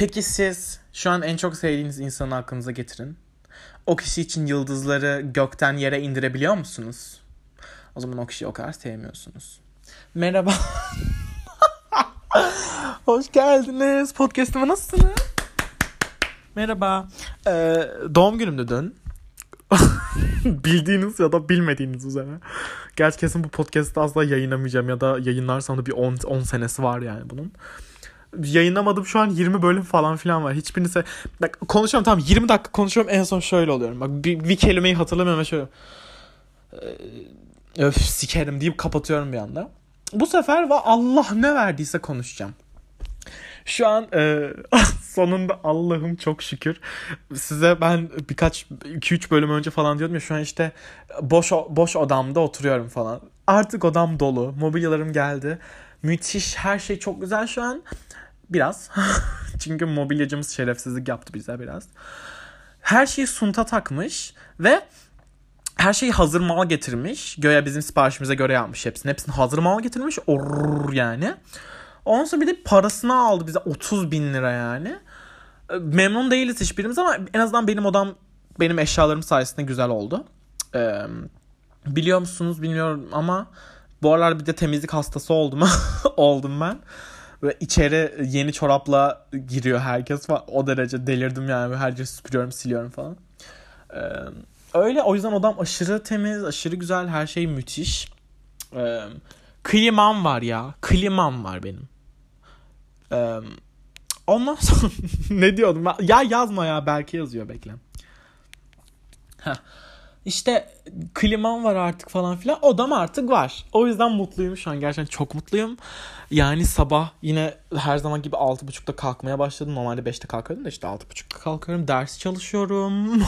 Peki siz şu an en çok sevdiğiniz insanı aklınıza getirin. O kişi için yıldızları gökten yere indirebiliyor musunuz? O zaman o kişiyi o kadar sevmiyorsunuz. Merhaba. Hoş geldiniz. Podcast'ıma nasılsınız? Merhaba. Ee, doğum günümdü dün. Bildiğiniz ya da bilmediğiniz üzere. Gerçi kesin bu podcast'ı asla yayınlamayacağım ya da yayınlarsam da bir 10, 10 senesi var yani bunun. Yayınlamadım şu an 20 bölüm falan filan var. Hiçbirinize... Bak konuşuyorum tamam 20 dakika konuşuyorum en son şöyle oluyorum. Bak bir, bir kelimeyi hatırlamıyorum şöyle... Ee, öf sikerim deyip kapatıyorum bir anda. Bu sefer va Allah ne verdiyse konuşacağım. Şu an e, sonunda Allah'ım çok şükür. Size ben birkaç 2-3 bölüm önce falan diyordum ya şu an işte boş boş odamda oturuyorum falan. Artık odam dolu. Mobilyalarım geldi. Müthiş her şey çok güzel şu an. Biraz. Çünkü mobilyacımız şerefsizlik yaptı bize biraz. Her şeyi sunta takmış ve her şeyi hazır mal getirmiş. Göya bizim siparişimize göre yapmış hepsini. Hepsini hazır mal getirmiş. Orr yani. Ondan sonra bir de parasını aldı bize 30 bin lira yani. Memnun değiliz hiçbirimiz ama en azından benim odam benim eşyalarım sayesinde güzel oldu. Ee, biliyor musunuz bilmiyorum ama bu aralar bir de temizlik hastası oldum. oldum ben. Ve içeri yeni çorapla giriyor herkes. O derece delirdim yani. Her yeri süpürüyorum, siliyorum falan. Ee, öyle o yüzden odam aşırı temiz, aşırı güzel. Her şey müthiş. Ee, klimam var ya. Klimam var benim. Ee, ondan sonra ne diyordum? Ya yazma ya. Belki yazıyor bekle. Heh. İşte klimam var artık falan filan. Odam artık var. O yüzden mutluyum şu an. Gerçekten çok mutluyum. Yani sabah yine her zaman gibi 6.30'da kalkmaya başladım. Normalde 5'te kalkıyordum da işte 6.30'da kalkıyorum. Ders çalışıyorum.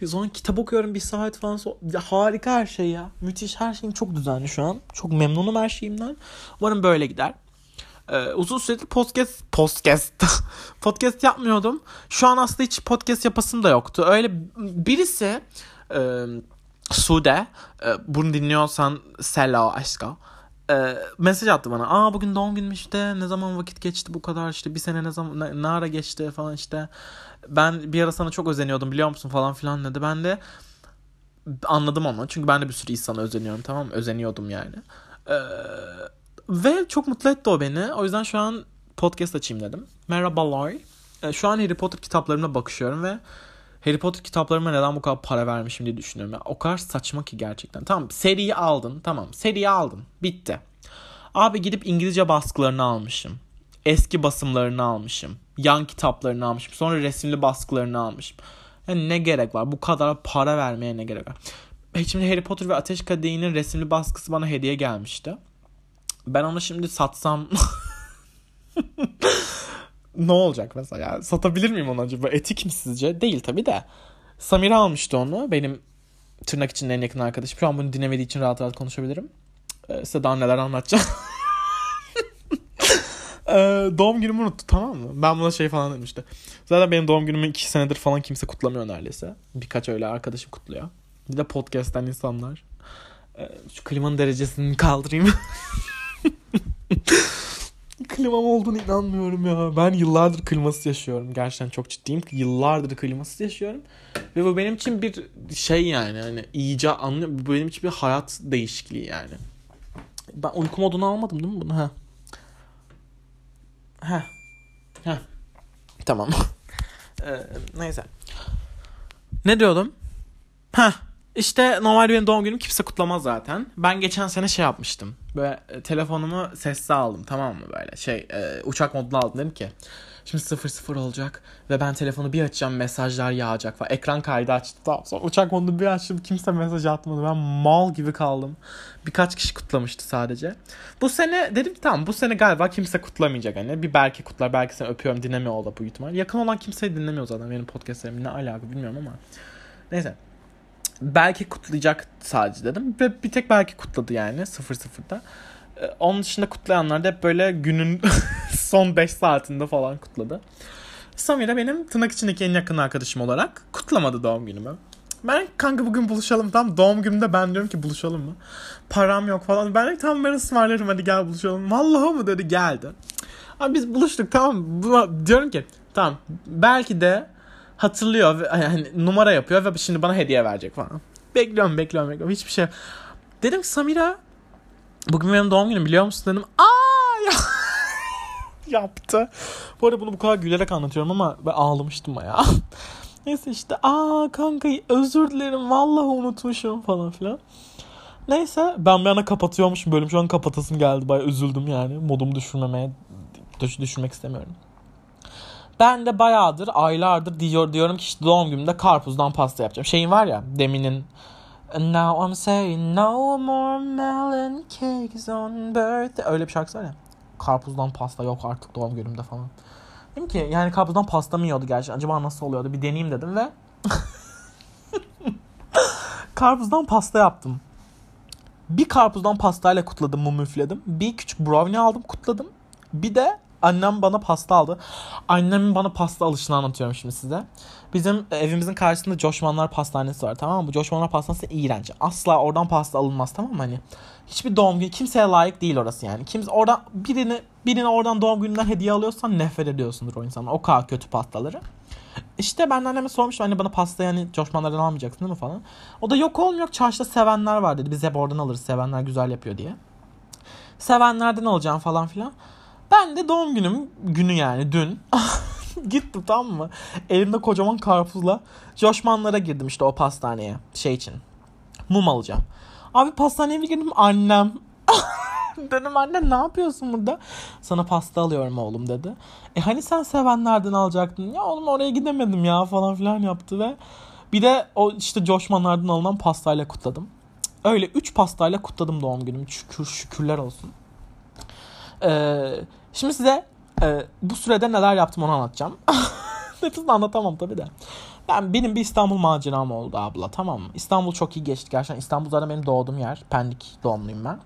Sonra kitap okuyorum bir saat falan. Ya, harika her şey ya. Müthiş her şeyim çok düzenli şu an. Çok memnunum her şeyimden. Umarım böyle gider. Ee, uzun süredir podcast podcast podcast yapmıyordum. Şu an aslında hiç podcast yapasım da yoktu. Öyle birisi e, Sude e, bunu dinliyorsan sella aşka e, mesaj attı bana. Aa bugün doğum günüm işte ne zaman vakit geçti bu kadar işte bir sene ne zaman ne, ara geçti falan işte. Ben bir ara sana çok özeniyordum biliyor musun falan filan dedi. Ben de anladım onu. Çünkü ben de bir sürü insana özeniyorum tamam mı? Özeniyordum yani. Ee, ve çok mutlu etti o beni. O yüzden şu an podcast açayım dedim. Merhabalar. Ee, şu an Harry Potter kitaplarına bakışıyorum ve Harry Potter kitaplarıma neden bu kadar para vermişim diye düşünüyorum. Yani o kadar saçma ki gerçekten. Tamam seriyi aldın. Tamam seriyi aldın. Bitti. Abi gidip İngilizce baskılarını almışım. Eski basımlarını almışım. Yan kitaplarını almışım. Sonra resimli baskılarını almışım. Yani ne gerek var? Bu kadar para vermeye ne gerek var? Şimdi Harry Potter ve Ateş Kadehi'nin resimli baskısı bana hediye gelmişti. Ben onu şimdi satsam ne olacak mesela? Satabilir miyim onu acaba? Etik mi sizce? Değil tabii de. Samira almıştı onu. Benim tırnak içinde en yakın arkadaşım. Şu an bunu dinlemediği için rahat rahat konuşabilirim. Ee, size daha neler anlatacağım. ee, doğum günümü unuttu tamam mı? Ben buna şey falan demişti. Zaten benim doğum günümü iki senedir falan kimse kutlamıyor neredeyse. Birkaç öyle arkadaşım kutluyor. Bir de podcast'ten insanlar. Ee, şu klimanın derecesini kaldırayım. klimam olduğunu inanmıyorum ya. Ben yıllardır klimasız yaşıyorum. Gerçekten çok ciddiyim. Yıllardır klimasız yaşıyorum. Ve bu benim için bir şey yani. Hani iyice anlıyor. Bu benim için bir hayat değişikliği yani. Ben uyku modunu almadım değil mi bunu? Ha. Ha. Ha. Tamam. ee, neyse. Ne diyordum? Ha. İşte normal benim doğum günüm kimse kutlamaz zaten. Ben geçen sene şey yapmıştım. Böyle e, telefonumu sessiz aldım tamam mı böyle şey e, uçak moduna aldım dedim ki. Şimdi sıfır sıfır olacak ve ben telefonu bir açacağım mesajlar yağacak falan. Ekran kaydı açtım tamam sonra uçak modunu bir açtım kimse mesaj atmadı. Ben mal gibi kaldım. Birkaç kişi kutlamıştı sadece. Bu sene dedim tamam bu sene galiba kimse kutlamayacak hani. Bir belki kutlar belki seni öpüyorum dinlemiyor o da bu ihtimal. Yakın olan kimseyi dinlemiyor zaten benim podcastlerim ne alaka bilmiyorum ama. Neyse belki kutlayacak sadece dedim. Ve bir tek belki kutladı yani 0-0'da. Ee, onun dışında kutlayanlar da hep böyle günün son 5 saatinde falan kutladı. Samira benim tırnak içindeki en yakın arkadaşım olarak kutlamadı doğum günümü. Ben kanka bugün buluşalım tam doğum günümde ben diyorum ki buluşalım mı? Param yok falan. Ben de tam ben ısmarlarım hadi gel buluşalım. Vallahi mı dedi geldi. Abi biz buluştuk tamam diyorum ki tamam belki de hatırlıyor ve yani numara yapıyor ve şimdi bana hediye verecek falan. Bekliyorum bekliyorum bekliyorum hiçbir şey. Dedim ki Samira bugün benim doğum günüm biliyor musun dedim. Aa ya. yaptı. Bu arada bunu bu kadar gülerek anlatıyorum ama ben ağlamıştım ya. Neyse işte aa kanka özür dilerim vallahi unutmuşum falan filan. Neyse ben bir ana kapatıyormuşum bölüm. Şu an kapatasım geldi. Bayağı üzüldüm yani. Modumu düşürmemeye düş, düşürmek istemiyorum. Ben de bayağıdır, aylardır diyor diyorum ki işte doğum günümde karpuzdan pasta yapacağım. Şeyin var ya Demi'nin Now I'm saying no more melon cakes on birthday. Öyle bir şarkısı var ya. Karpuzdan pasta yok artık doğum günümde falan. Dedim ki yani karpuzdan pasta mı yiyordu gerçi? Acaba nasıl oluyordu? Bir deneyeyim dedim ve karpuzdan pasta yaptım. Bir karpuzdan pastayla kutladım, mum üfledim. Bir küçük brownie aldım, kutladım. Bir de annem bana pasta aldı. Annemin bana pasta alışını anlatıyorum şimdi size. Bizim evimizin karşısında Coşmanlar Pastanesi var tamam mı? Bu Coşmanlar Pastanesi iğrenç. Asla oradan pasta alınmaz tamam mı? Hani hiçbir doğum günü kimseye layık değil orası yani. Kimse oradan birini birini oradan doğum gününden hediye alıyorsan nefret ediyorsundur o insanlar. O kadar kötü pastaları. İşte ben anneme sormuştum hani bana pasta yani coşmanlardan almayacaksın değil mi falan. O da yok oğlum yok çarşıda sevenler var dedi. Biz hep oradan alırız sevenler güzel yapıyor diye. Sevenlerden alacağım falan filan. Ben de doğum günüm günü yani dün gittim tamam mı? Elimde kocaman karpuzla coşmanlara girdim işte o pastaneye şey için. Mum alacağım. Abi pastaneye bir girdim annem Dedim anne ne yapıyorsun burada? Sana pasta alıyorum oğlum dedi. E hani sen sevenlerden alacaktın. Ya oğlum oraya gidemedim ya falan filan yaptı ve bir de o işte coşmanlardan alınan pastayla kutladım. Öyle 3 pastayla kutladım doğum günümü. Şükür şükürler olsun. Ee, şimdi size e, bu sürede neler yaptım onu anlatacağım. Hepsini anlatamam tabii de. Ben benim bir İstanbul maceram oldu abla tamam mı? İstanbul çok iyi geçti gerçekten. İstanbul zaten benim doğduğum yer. Pendik doğumluyum ben.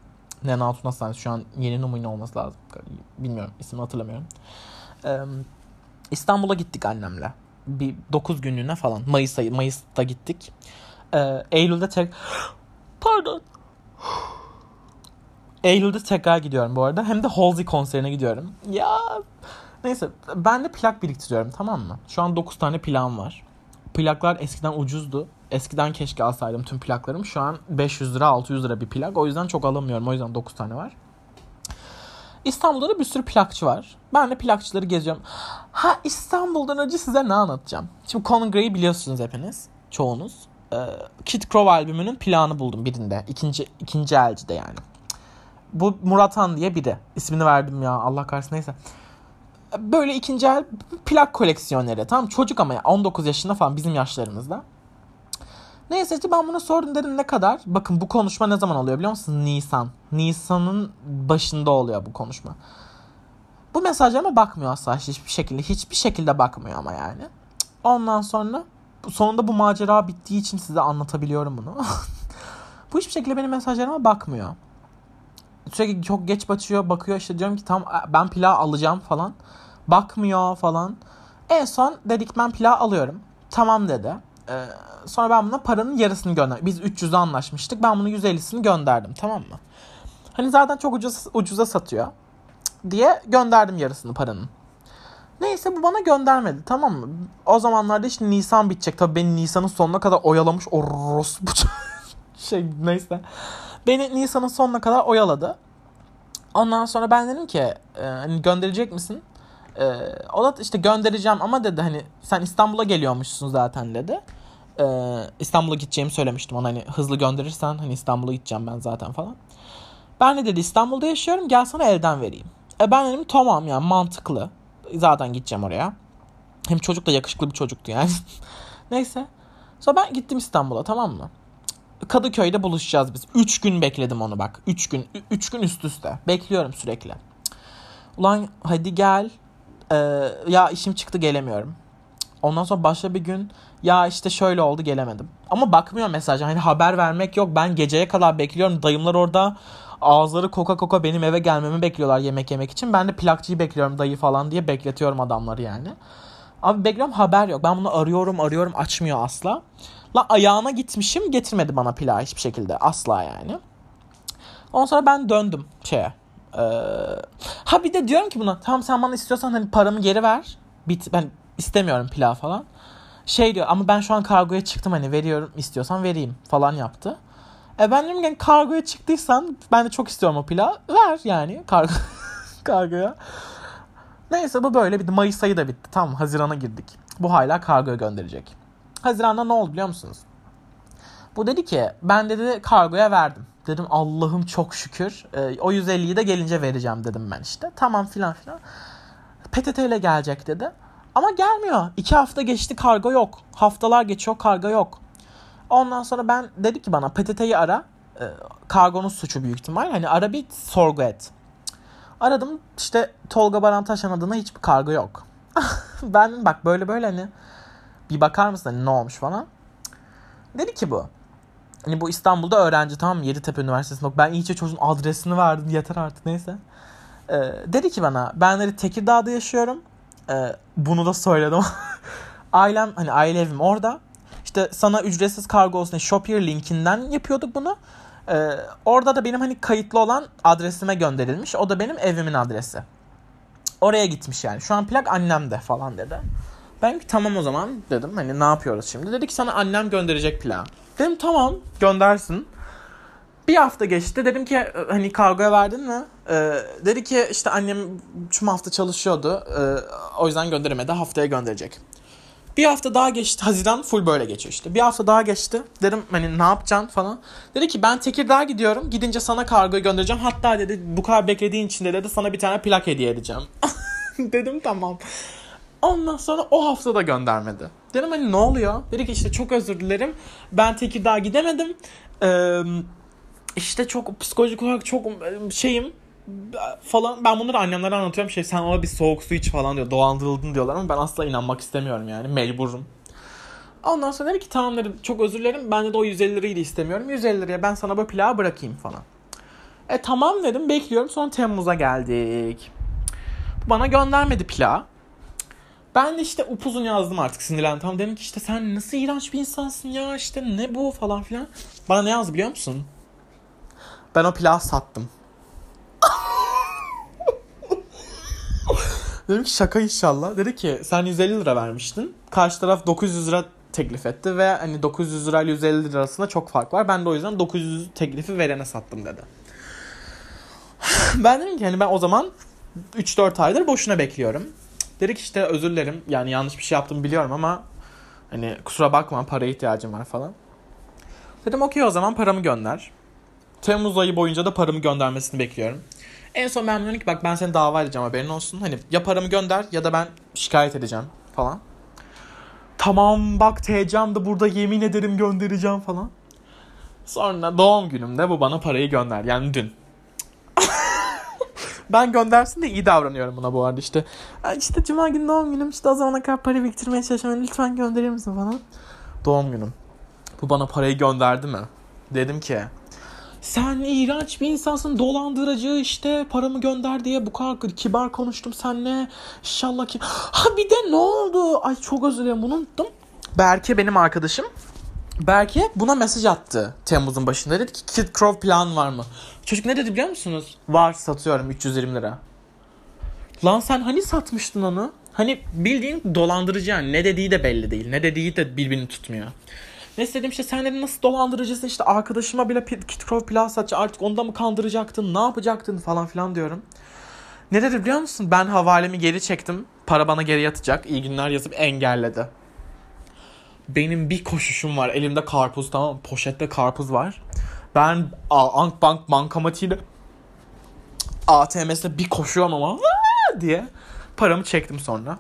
Nene Hatun Hastanesi şu an yeni numune olması lazım. Bilmiyorum ismini hatırlamıyorum. Ee, İstanbul'a gittik annemle. Bir 9 günlüğüne falan. Mayıs ayı, Mayıs'ta gittik. Ee, Eylül'de tek... Pardon. Eylül'de tekrar gidiyorum bu arada. Hem de Halsey konserine gidiyorum. Ya neyse ben de plak biriktiriyorum tamam mı? Şu an 9 tane plağım var. Plaklar eskiden ucuzdu. Eskiden keşke alsaydım tüm plaklarım. Şu an 500 lira 600 lira bir plak. O yüzden çok alamıyorum. O yüzden 9 tane var. İstanbul'da da bir sürü plakçı var. Ben de plakçıları geziyorum. Ha İstanbul'dan önce size ne anlatacağım? Şimdi Conan Gray'i biliyorsunuz hepiniz. Çoğunuz. Ee, Kid Crow albümünün plağını buldum birinde. İkinci, ikinci elcide yani. Bu Murat Han diye biri. İsmini verdim ya Allah kahretsin neyse. Böyle ikinci el plak koleksiyoneri. Tamam çocuk ama ya 19 yaşında falan bizim yaşlarımızda. Neyse işte ben bunu sordum dedim ne kadar. Bakın bu konuşma ne zaman oluyor biliyor musun? Nisan. Nisan'ın başında oluyor bu konuşma. Bu mesajlarıma bakmıyor asla hiçbir şekilde. Hiçbir şekilde bakmıyor ama yani. Ondan sonra sonunda bu macera bittiği için size anlatabiliyorum bunu. bu hiçbir şekilde benim mesajlarıma bakmıyor. Sürekli çok geç batıyor bakıyor işte diyorum ki tam ben pilav alacağım falan. Bakmıyor falan. En son dedik ben pilav alıyorum. Tamam dedi. Ee, sonra ben buna paranın yarısını gönderdim. Biz 300'e anlaşmıştık. Ben bunu 150'sini gönderdim tamam mı? Hani zaten çok ucuz, ucuza satıyor. Diye gönderdim yarısını paranın. Neyse bu bana göndermedi tamam mı? O zamanlarda işte Nisan bitecek. Tabii beni Nisan'ın sonuna kadar oyalamış o bu şey neyse. Beni Nisan'ın sonuna kadar oyaladı. Ondan sonra ben dedim ki e, hani gönderecek misin? E, o da işte göndereceğim ama dedi hani sen İstanbul'a geliyormuşsun zaten dedi. E, İstanbul'a gideceğimi söylemiştim ona hani hızlı gönderirsen hani İstanbul'a gideceğim ben zaten falan. Ben de dedi İstanbul'da yaşıyorum gel sana elden vereyim. E ben dedim tamam yani mantıklı. Zaten gideceğim oraya. Hem çocuk da yakışıklı bir çocuktu yani. Neyse. Sonra ben gittim İstanbul'a tamam mı? Kadıköy'de buluşacağız biz. 3 gün bekledim onu bak. 3 gün. 3 gün üst üste. Bekliyorum sürekli. Ulan hadi gel. Ee, ya işim çıktı gelemiyorum. Ondan sonra başka bir gün ya işte şöyle oldu gelemedim. Ama bakmıyor mesaj. Hani haber vermek yok. Ben geceye kadar bekliyorum. Dayımlar orada ağızları koka koka benim eve gelmemi bekliyorlar yemek yemek için. Ben de plakçıyı bekliyorum dayı falan diye bekletiyorum adamları yani. Abi bekliyorum haber yok. Ben bunu arıyorum arıyorum açmıyor asla. La ayağına gitmişim getirmedi bana pilav hiçbir şekilde asla yani. Ondan sonra ben döndüm şeye Ee, ha bir de diyorum ki buna tamam sen bana istiyorsan hani paramı geri ver. Bit, ben istemiyorum pilav falan. Şey diyor ama ben şu an kargoya çıktım hani veriyorum istiyorsan vereyim falan yaptı. E ben dedim yani kargoya çıktıysan ben de çok istiyorum o pilav. Ver yani kargo kargoya. Neyse bu böyle bir Mayıs ayı da bitti. Tamam Haziran'a girdik. Bu hala kargoya gönderecek. Haziran'da ne oldu biliyor musunuz? Bu dedi ki ben dedi kargoya verdim. Dedim Allah'ım çok şükür. E, o 150'yi de gelince vereceğim dedim ben işte. Tamam filan filan. PTT ile gelecek dedi. Ama gelmiyor. İki hafta geçti kargo yok. Haftalar geçiyor kargo yok. Ondan sonra ben dedi ki bana PTT'yi ara. E, kargonun suçu büyük ihtimal. Hani ara bir sorgu et. Aradım işte Tolga Barantaşan adına hiçbir kargo yok. ben bak böyle böyle hani bir bakar mısın hani ne olmuş falan. Dedi ki bu. Hani bu İstanbul'da öğrenci tamam? Yeditepe Üniversitesi'nde. Ben iyice çocuğun adresini verdim. Yeter artık neyse. Ee, dedi ki bana ben dedi Tekirdağ'da yaşıyorum. Ee, bunu da söyledim. Ailem hani aile evim orada. İşte sana ücretsiz kargo olsun. Shopier linkinden yapıyorduk bunu. Ee, orada da benim hani kayıtlı olan adresime gönderilmiş. O da benim evimin adresi. Oraya gitmiş yani. Şu an plak annemde falan dedi. Ben ki tamam o zaman dedim. Hani ne yapıyoruz şimdi? Dedi ki sana annem gönderecek plak. Dedim tamam göndersin. Bir hafta geçti. Dedim ki hani kargoya verdin mi? Ee, dedi ki işte annem tüm hafta çalışıyordu. Ee, o yüzden gönderemedi. Haftaya gönderecek. Bir hafta daha geçti. Haziran full böyle geçiyor işte. Bir hafta daha geçti. Dedim hani ne yapacaksın falan. Dedi ki ben Tekirdağ'a gidiyorum. Gidince sana kargoyu göndereceğim. Hatta dedi bu kadar beklediğin için de dedi sana bir tane plak hediye edeceğim. Dedim tamam. Ondan sonra o hafta da göndermedi. Dedim hani ne oluyor? Dedi ki işte çok özür dilerim. Ben Tekirdağ'a gidemedim. Ee, işte çok psikolojik olarak çok şeyim falan. Ben bunları annemlere anlatıyorum. Şey sen ona bir soğuk su iç falan diyor. Dolandırıldın diyorlar ama ben asla inanmak istemiyorum yani. Mecburum. Ondan sonra dedi ki tamam dedim çok özür dilerim. Ben de o 150 lirayı da istemiyorum. 150 liraya ben sana bu pilavı bırakayım falan. E tamam dedim bekliyorum. Sonra Temmuz'a geldik. Bana göndermedi pilav. Ben de işte upuzun yazdım artık sinirlendim. Tam dedim ki işte sen nasıl iğrenç bir insansın ya işte ne bu falan filan. Bana ne yazdı biliyor musun? Ben o pilavı sattım. Dedim ki şaka inşallah. Dedi ki sen 150 lira vermiştin. Karşı taraf 900 lira teklif etti ve hani 900 lira ile 150 lira arasında çok fark var. Ben de o yüzden 900 teklifi verene sattım dedi. ben dedim ki hani ben o zaman 3-4 aydır boşuna bekliyorum. Dedi ki işte özür dilerim yani yanlış bir şey yaptım biliyorum ama hani kusura bakma paraya ihtiyacım var falan. Dedim okey o zaman paramı gönder. Temmuz ayı boyunca da paramı göndermesini bekliyorum. En son ben dedim ki bak ben seni dava edeceğim haberin olsun. Hani ya paramı gönder ya da ben şikayet edeceğim falan. Tamam bak TC'm de burada yemin ederim göndereceğim falan. Sonra doğum günümde bu bana parayı gönder. Yani dün. Ben göndersin de iyi davranıyorum buna bu arada işte. İşte cuma günü doğum günüm işte o zamana kadar para biriktirmeye çalışıyorum. Lütfen gönderir misin falan. Doğum günüm. Bu bana parayı gönderdi mi? Dedim ki sen iğrenç bir insansın dolandırıcı işte paramı gönder diye bu kadar kibar konuştum senle. İnşallah ki. Ha bir de ne oldu? Ay çok özür dilerim bunu unuttum. Berke benim arkadaşım. Berke buna mesaj attı Temmuz'un başında. Dedi ki Kid Crow plan var mı? Çocuk ne dedi biliyor musunuz? Var satıyorum 320 lira. Lan sen hani satmıştın onu? Hani bildiğin dolandırıcı yani. Ne dediği de belli değil. Ne dediği de birbirini tutmuyor. Ne istedim işte sen dedim nasıl dolandırıcısın işte arkadaşıma bile Kit Crow Plus satçı artık onda mı kandıracaktın ne yapacaktın falan filan diyorum. Ne dedi biliyor musun? Ben havalemi geri çektim. Para bana geri yatacak. İyi günler yazıp engelledi. Benim bir koşuşum var. Elimde karpuz tamam Poşette karpuz var. Ben Ank Bank bankamatiğiyle ATM'sine bir koşuyorum ama diye paramı çektim sonra.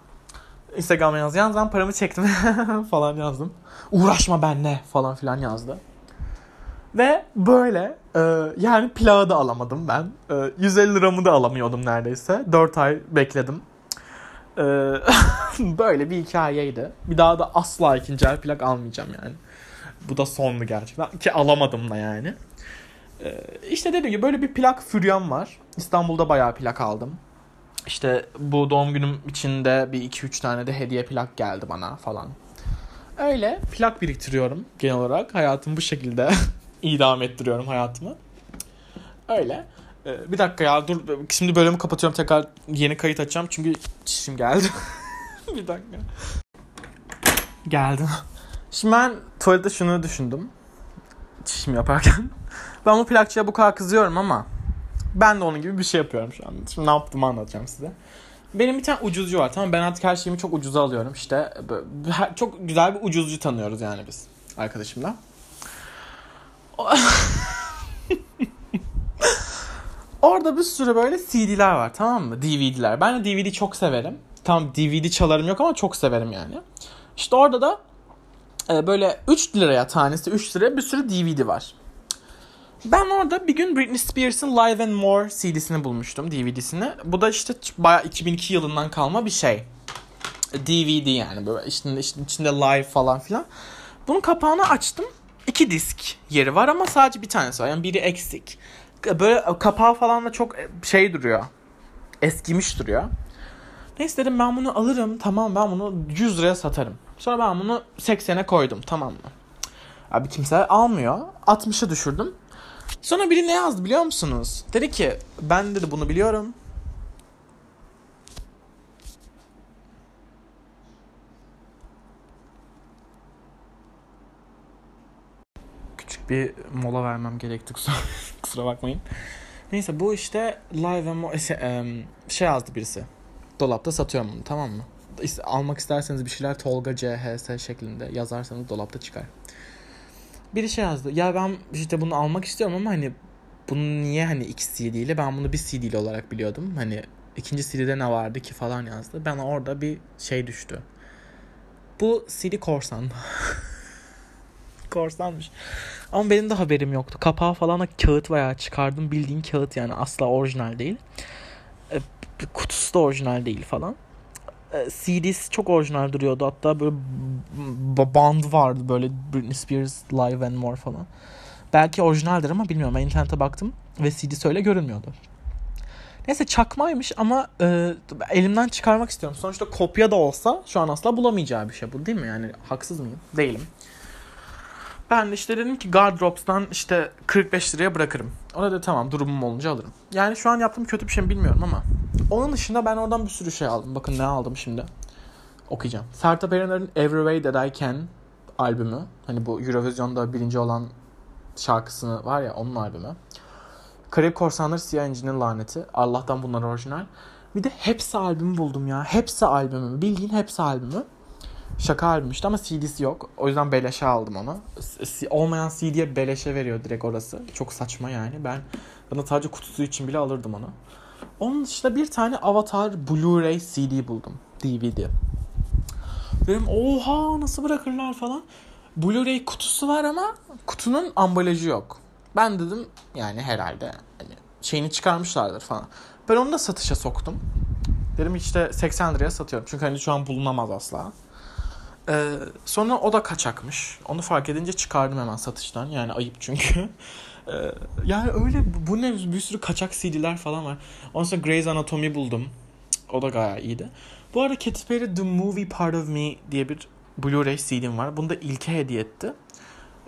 Instagram'a yaz. Yalnız ben paramı çektim falan yazdım. Uğraşma benle falan filan yazdı. Ve böyle e, yani plağı da alamadım ben. E, 150 liramı da alamıyordum neredeyse. 4 ay bekledim. E, böyle bir hikayeydi. Bir daha da asla ikinci el plak almayacağım yani. Bu da sonlu gerçekten. Ki alamadım da yani. E, işte dediğim gibi böyle bir plak füryam var. İstanbul'da bayağı plak aldım. İşte bu doğum günüm içinde bir 2-3 tane de hediye plak geldi bana falan. Öyle plak biriktiriyorum genel olarak. Hayatımı bu şekilde idam ettiriyorum hayatımı. Öyle. Ee, bir dakika ya dur şimdi bölümü kapatıyorum tekrar yeni kayıt açacağım çünkü çişim geldi. bir dakika. Geldim. Şimdi ben tuvalette şunu düşündüm. Çişim yaparken. Ben bu plakçıya bu kadar kızıyorum ama ben de onun gibi bir şey yapıyorum şu an. Şimdi ne yaptığımı anlatacağım size. Benim bir tane ucuzcu var tamam Ben artık her şeyimi çok ucuza alıyorum. İşte çok güzel bir ucuzcu tanıyoruz yani biz arkadaşımla. Orada bir sürü böyle CD'ler var tamam mı? DVD'ler. Ben de DVD çok severim. Tamam DVD çalarım yok ama çok severim yani. İşte orada da e, böyle 3 liraya tanesi 3 liraya bir sürü DVD var. Ben orada bir gün Britney Spears'ın Live and More CD'sini bulmuştum, DVD'sini. Bu da işte bayağı 2002 yılından kalma bir şey. DVD yani böyle işte içinde live falan filan. Bunun kapağını açtım. İki disk yeri var ama sadece bir tanesi var. Yani biri eksik. Böyle kapağı falan da çok şey duruyor. Eskimiş duruyor. Neyse dedim ben bunu alırım. Tamam ben bunu 100 liraya satarım. Sonra ben bunu 80'e koydum tamam mı? Abi kimse almıyor. 60'a düşürdüm. Sonra biri ne yazdı biliyor musunuz? Dedi ki ben dedi bunu biliyorum. Küçük bir mola vermem gerekti kusura, kusura bakmayın. Neyse bu işte live and şey, şey yazdı birisi. Dolapta satıyorum bunu tamam mı? Almak isterseniz bir şeyler Tolga CHS şeklinde yazarsanız dolapta çıkar. Biri şey yazdı. Ya ben işte bunu almak istiyorum ama hani bunu niye hani iki CD ile ben bunu bir CD ile olarak biliyordum. Hani ikinci CD'de ne vardı ki falan yazdı. Ben orada bir şey düştü. Bu CD korsan. Korsanmış. Ama benim de haberim yoktu. Kapağı falan kağıt veya çıkardım bildiğin kağıt yani asla orijinal değil. E, kutusu da orijinal değil falan. E, CD'si çok orijinal duruyordu. Hatta böyle band vardı böyle Britney Spears Live and More falan. Belki orijinaldir ama bilmiyorum. Ben internete baktım ve CD'si öyle görünmüyordu. Neyse çakmaymış ama e, elimden çıkarmak istiyorum. Sonuçta kopya da olsa şu an asla bulamayacağı bir şey bu değil mi? Yani haksız mıyım? Değilim. Ben işte dedim ki Gardrops'tan işte 45 liraya bırakırım. Ona da tamam durumum olunca alırım. Yani şu an yaptığım kötü bir şey mi bilmiyorum ama. Onun dışında ben oradan bir sürü şey aldım. Bakın ne aldım şimdi. Okuyacağım. Sertab Erener'in Every Way That I Can albümü. Hani bu Eurovision'da birinci olan şarkısını var ya onun albümü. Karayip Korsanları Siyah İnci'nin laneti. Allah'tan bunlar orijinal. Bir de hepsi albümü buldum ya. Hepsi albümü. Bildiğin hepsi albümü. Şaka albümü işte ama CD'si yok. O yüzden beleşe aldım onu. Olmayan CD'ye beleşe veriyor direkt orası. Çok saçma yani. Ben bana sadece kutusu için bile alırdım onu. Onun dışında bir tane Avatar Blu-ray CD buldum. DVD. Dedim oha nasıl bırakırlar falan. Blu-ray kutusu var ama kutunun ambalajı yok. Ben dedim yani herhalde hani şeyini çıkarmışlardır falan. Ben onu da satışa soktum. Dedim işte 80 liraya satıyorum. Çünkü hani şu an bulunamaz asla. Ee, sonra o da kaçakmış. Onu fark edince çıkardım hemen satıştan. Yani ayıp çünkü. ee, yani öyle bu ne bir sürü kaçak CD'ler falan var. Ondan sonra Grey's Anatomy buldum. O da gayet iyiydi. Bu arada Katy Perry The Movie Part of Me diye bir Blu-ray CD'm var. Bunu da İlke hediye etti.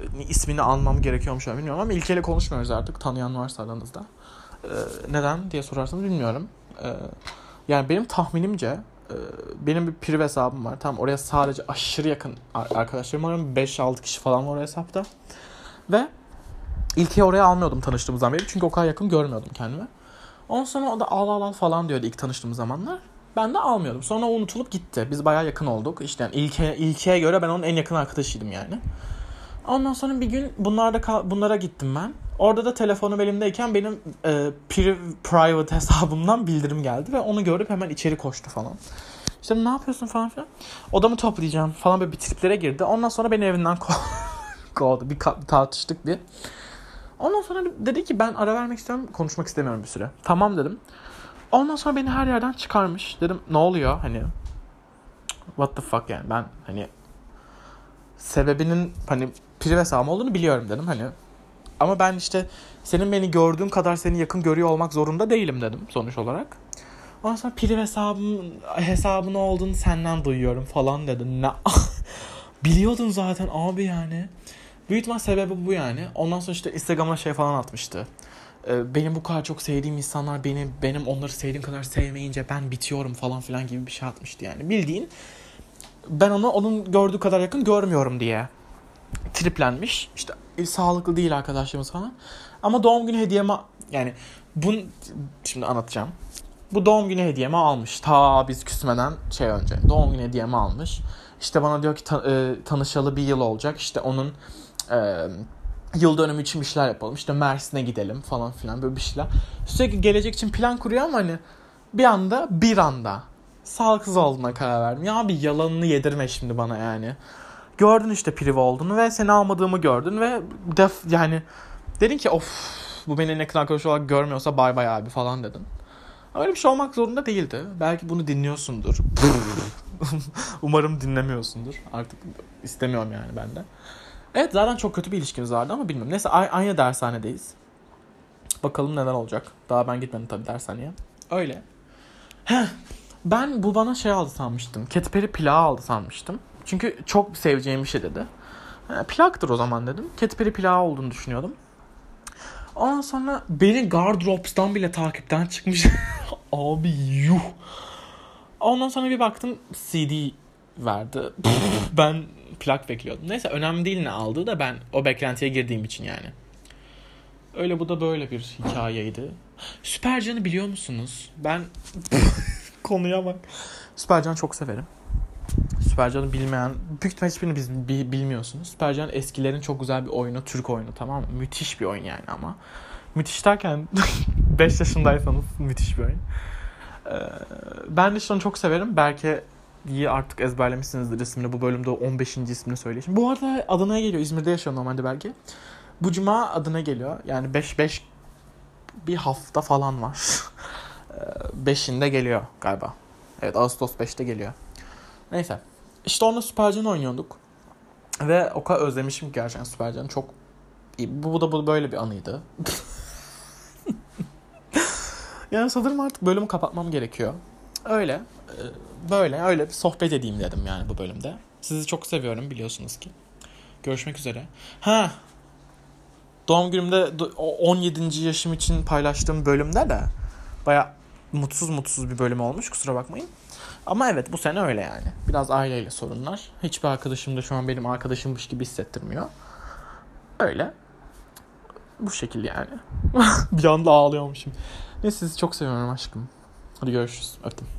Ee, ismini almam gerekiyormuş bilmiyorum ama İlke ile konuşmuyoruz artık. Tanıyan varsa aranızda. Ee, neden diye sorarsanız bilmiyorum. Ee, yani benim tahminimce benim bir priv hesabım var. Tamam oraya sadece aşırı yakın arkadaşlarım var. 5-6 kişi falan var oraya hesapta. Ve İlkeyi oraya almıyordum tanıştığımız zaman beri. Çünkü o kadar yakın görmüyordum kendimi. Ondan sonra o da al al al falan diyordu ilk tanıştığımız zamanlar. Ben de almıyordum. Sonra o unutulup gitti. Biz bayağı yakın olduk. İşte yani ilke, ilkeye göre ben onun en yakın arkadaşıydım yani. Ondan sonra bir gün bunlarda bunlara gittim ben. Orada da telefonum elimdeyken benim e, private hesabımdan bildirim geldi ve onu görüp hemen içeri koştu falan. İşte ne yapıyorsun falan filan. Odamı toplayacağım falan böyle bir triplere girdi. Ondan sonra beni evinden ko kovdu. Bir tartıştık bir. Ondan sonra dedi ki ben ara vermek istiyorum konuşmak istemiyorum bir süre. Tamam dedim. Ondan sonra beni her yerden çıkarmış. Dedim ne oluyor hani what the fuck yani ben hani sebebinin hani prive hesabım olduğunu biliyorum dedim hani. Ama ben işte senin beni gördüğün kadar seni yakın görüyor olmak zorunda değilim dedim sonuç olarak. Ondan sonra prive hesabım, hesabın olduğunu senden duyuyorum falan dedi. Ne? Biliyordun zaten abi yani. Büyük ihtimal sebebi bu yani. Ondan sonra işte Instagram'a şey falan atmıştı. e, benim bu kadar çok sevdiğim insanlar beni benim onları sevdiğim kadar sevmeyince ben bitiyorum falan filan gibi bir şey atmıştı yani. Bildiğin ben onu onun gördüğü kadar yakın görmüyorum diye triplenmiş. İşte e, sağlıklı değil arkadaşlarımız falan. Ama doğum günü hediyeme yani bun şimdi anlatacağım. Bu doğum günü hediyemi almış. Ta biz küsmeden şey önce. Doğum günü hediyemi almış. İşte bana diyor ki ta, e, tanışalı bir yıl olacak. İşte onun e, yıl dönümü için bir şeyler yapalım. İşte Mersin'e gidelim falan filan böyle bir şeyler. Sürekli gelecek için plan kuruyor ama hani bir anda bir anda sağlıksız olduğuna karar verdim. Ya bir yalanını yedirme şimdi bana yani. Gördün işte priv olduğunu ve seni almadığımı gördün ve def yani dedin ki of bu beni ne kadar arkadaş olarak görmüyorsa bay bay abi falan dedin. Öyle bir şey olmak zorunda değildi. Belki bunu dinliyorsundur. Umarım dinlemiyorsundur. Artık istemiyorum yani ben de. Evet zaten çok kötü bir ilişkimiz vardı ama bilmiyorum. Neyse aynı dershanedeyiz. Bakalım neler olacak. Daha ben gitmedim tabii dershaneye. Öyle. Heh, ben bu bana şey aldı sanmıştım. Ketperi plağı aldı sanmıştım. Çünkü çok seveceğim bir şey dedi. Ha, plaktır o zaman dedim. Ketperi plağı olduğunu düşünüyordum. Ondan sonra beni Gardrops'tan bile takipten çıkmış. Abi yuh. Ondan sonra bir baktım CD verdi. ben plak bekliyordum. Neyse önemli değil ne aldığı da ben o beklentiye girdiğim için yani. Öyle bu da böyle bir hikayeydi. Süpercan'ı biliyor musunuz? Ben konuya bak. Süpercan'ı çok severim. Süpercan'ı bilmeyen, büyük ihtimalle hiçbirini biz bilmiyorsunuz. Süpercan eskilerin çok güzel bir oyunu, Türk oyunu tamam mı? Müthiş bir oyun yani ama. Müthiş derken 5 yaşındaysanız müthiş bir oyun. Ee, ben de işte onu çok severim. Belki iyi artık ezberlemişsinizdir ismini. Bu bölümde 15. ismini söyleyeyim. Bu arada Adana'ya geliyor. İzmir'de yaşıyor normalde belki. Bu cuma adına geliyor. Yani 5 5 bir hafta falan var. 5'inde ee, geliyor galiba. Evet Ağustos 5'te geliyor. Neyse. İşte onunla Süpercan oynuyorduk. Ve o kadar özlemişim ki gerçekten Süpercan'ı. Çok iyi. Bu, da bu böyle bir anıydı. yani sanırım artık bölümü kapatmam gerekiyor. Öyle. E, böyle öyle bir sohbet edeyim dedim yani bu bölümde. Sizi çok seviyorum biliyorsunuz ki. Görüşmek üzere. Ha. Doğum günümde 17. yaşım için paylaştığım bölümde de baya mutsuz mutsuz bir bölüm olmuş kusura bakmayın. Ama evet bu sene öyle yani. Biraz aileyle sorunlar. Hiçbir arkadaşım da şu an benim arkadaşımmış gibi hissettirmiyor. Öyle. Bu şekilde yani. bir anda ağlıyormuşum. Neyse sizi çok seviyorum aşkım. Hadi görüşürüz. Öptüm.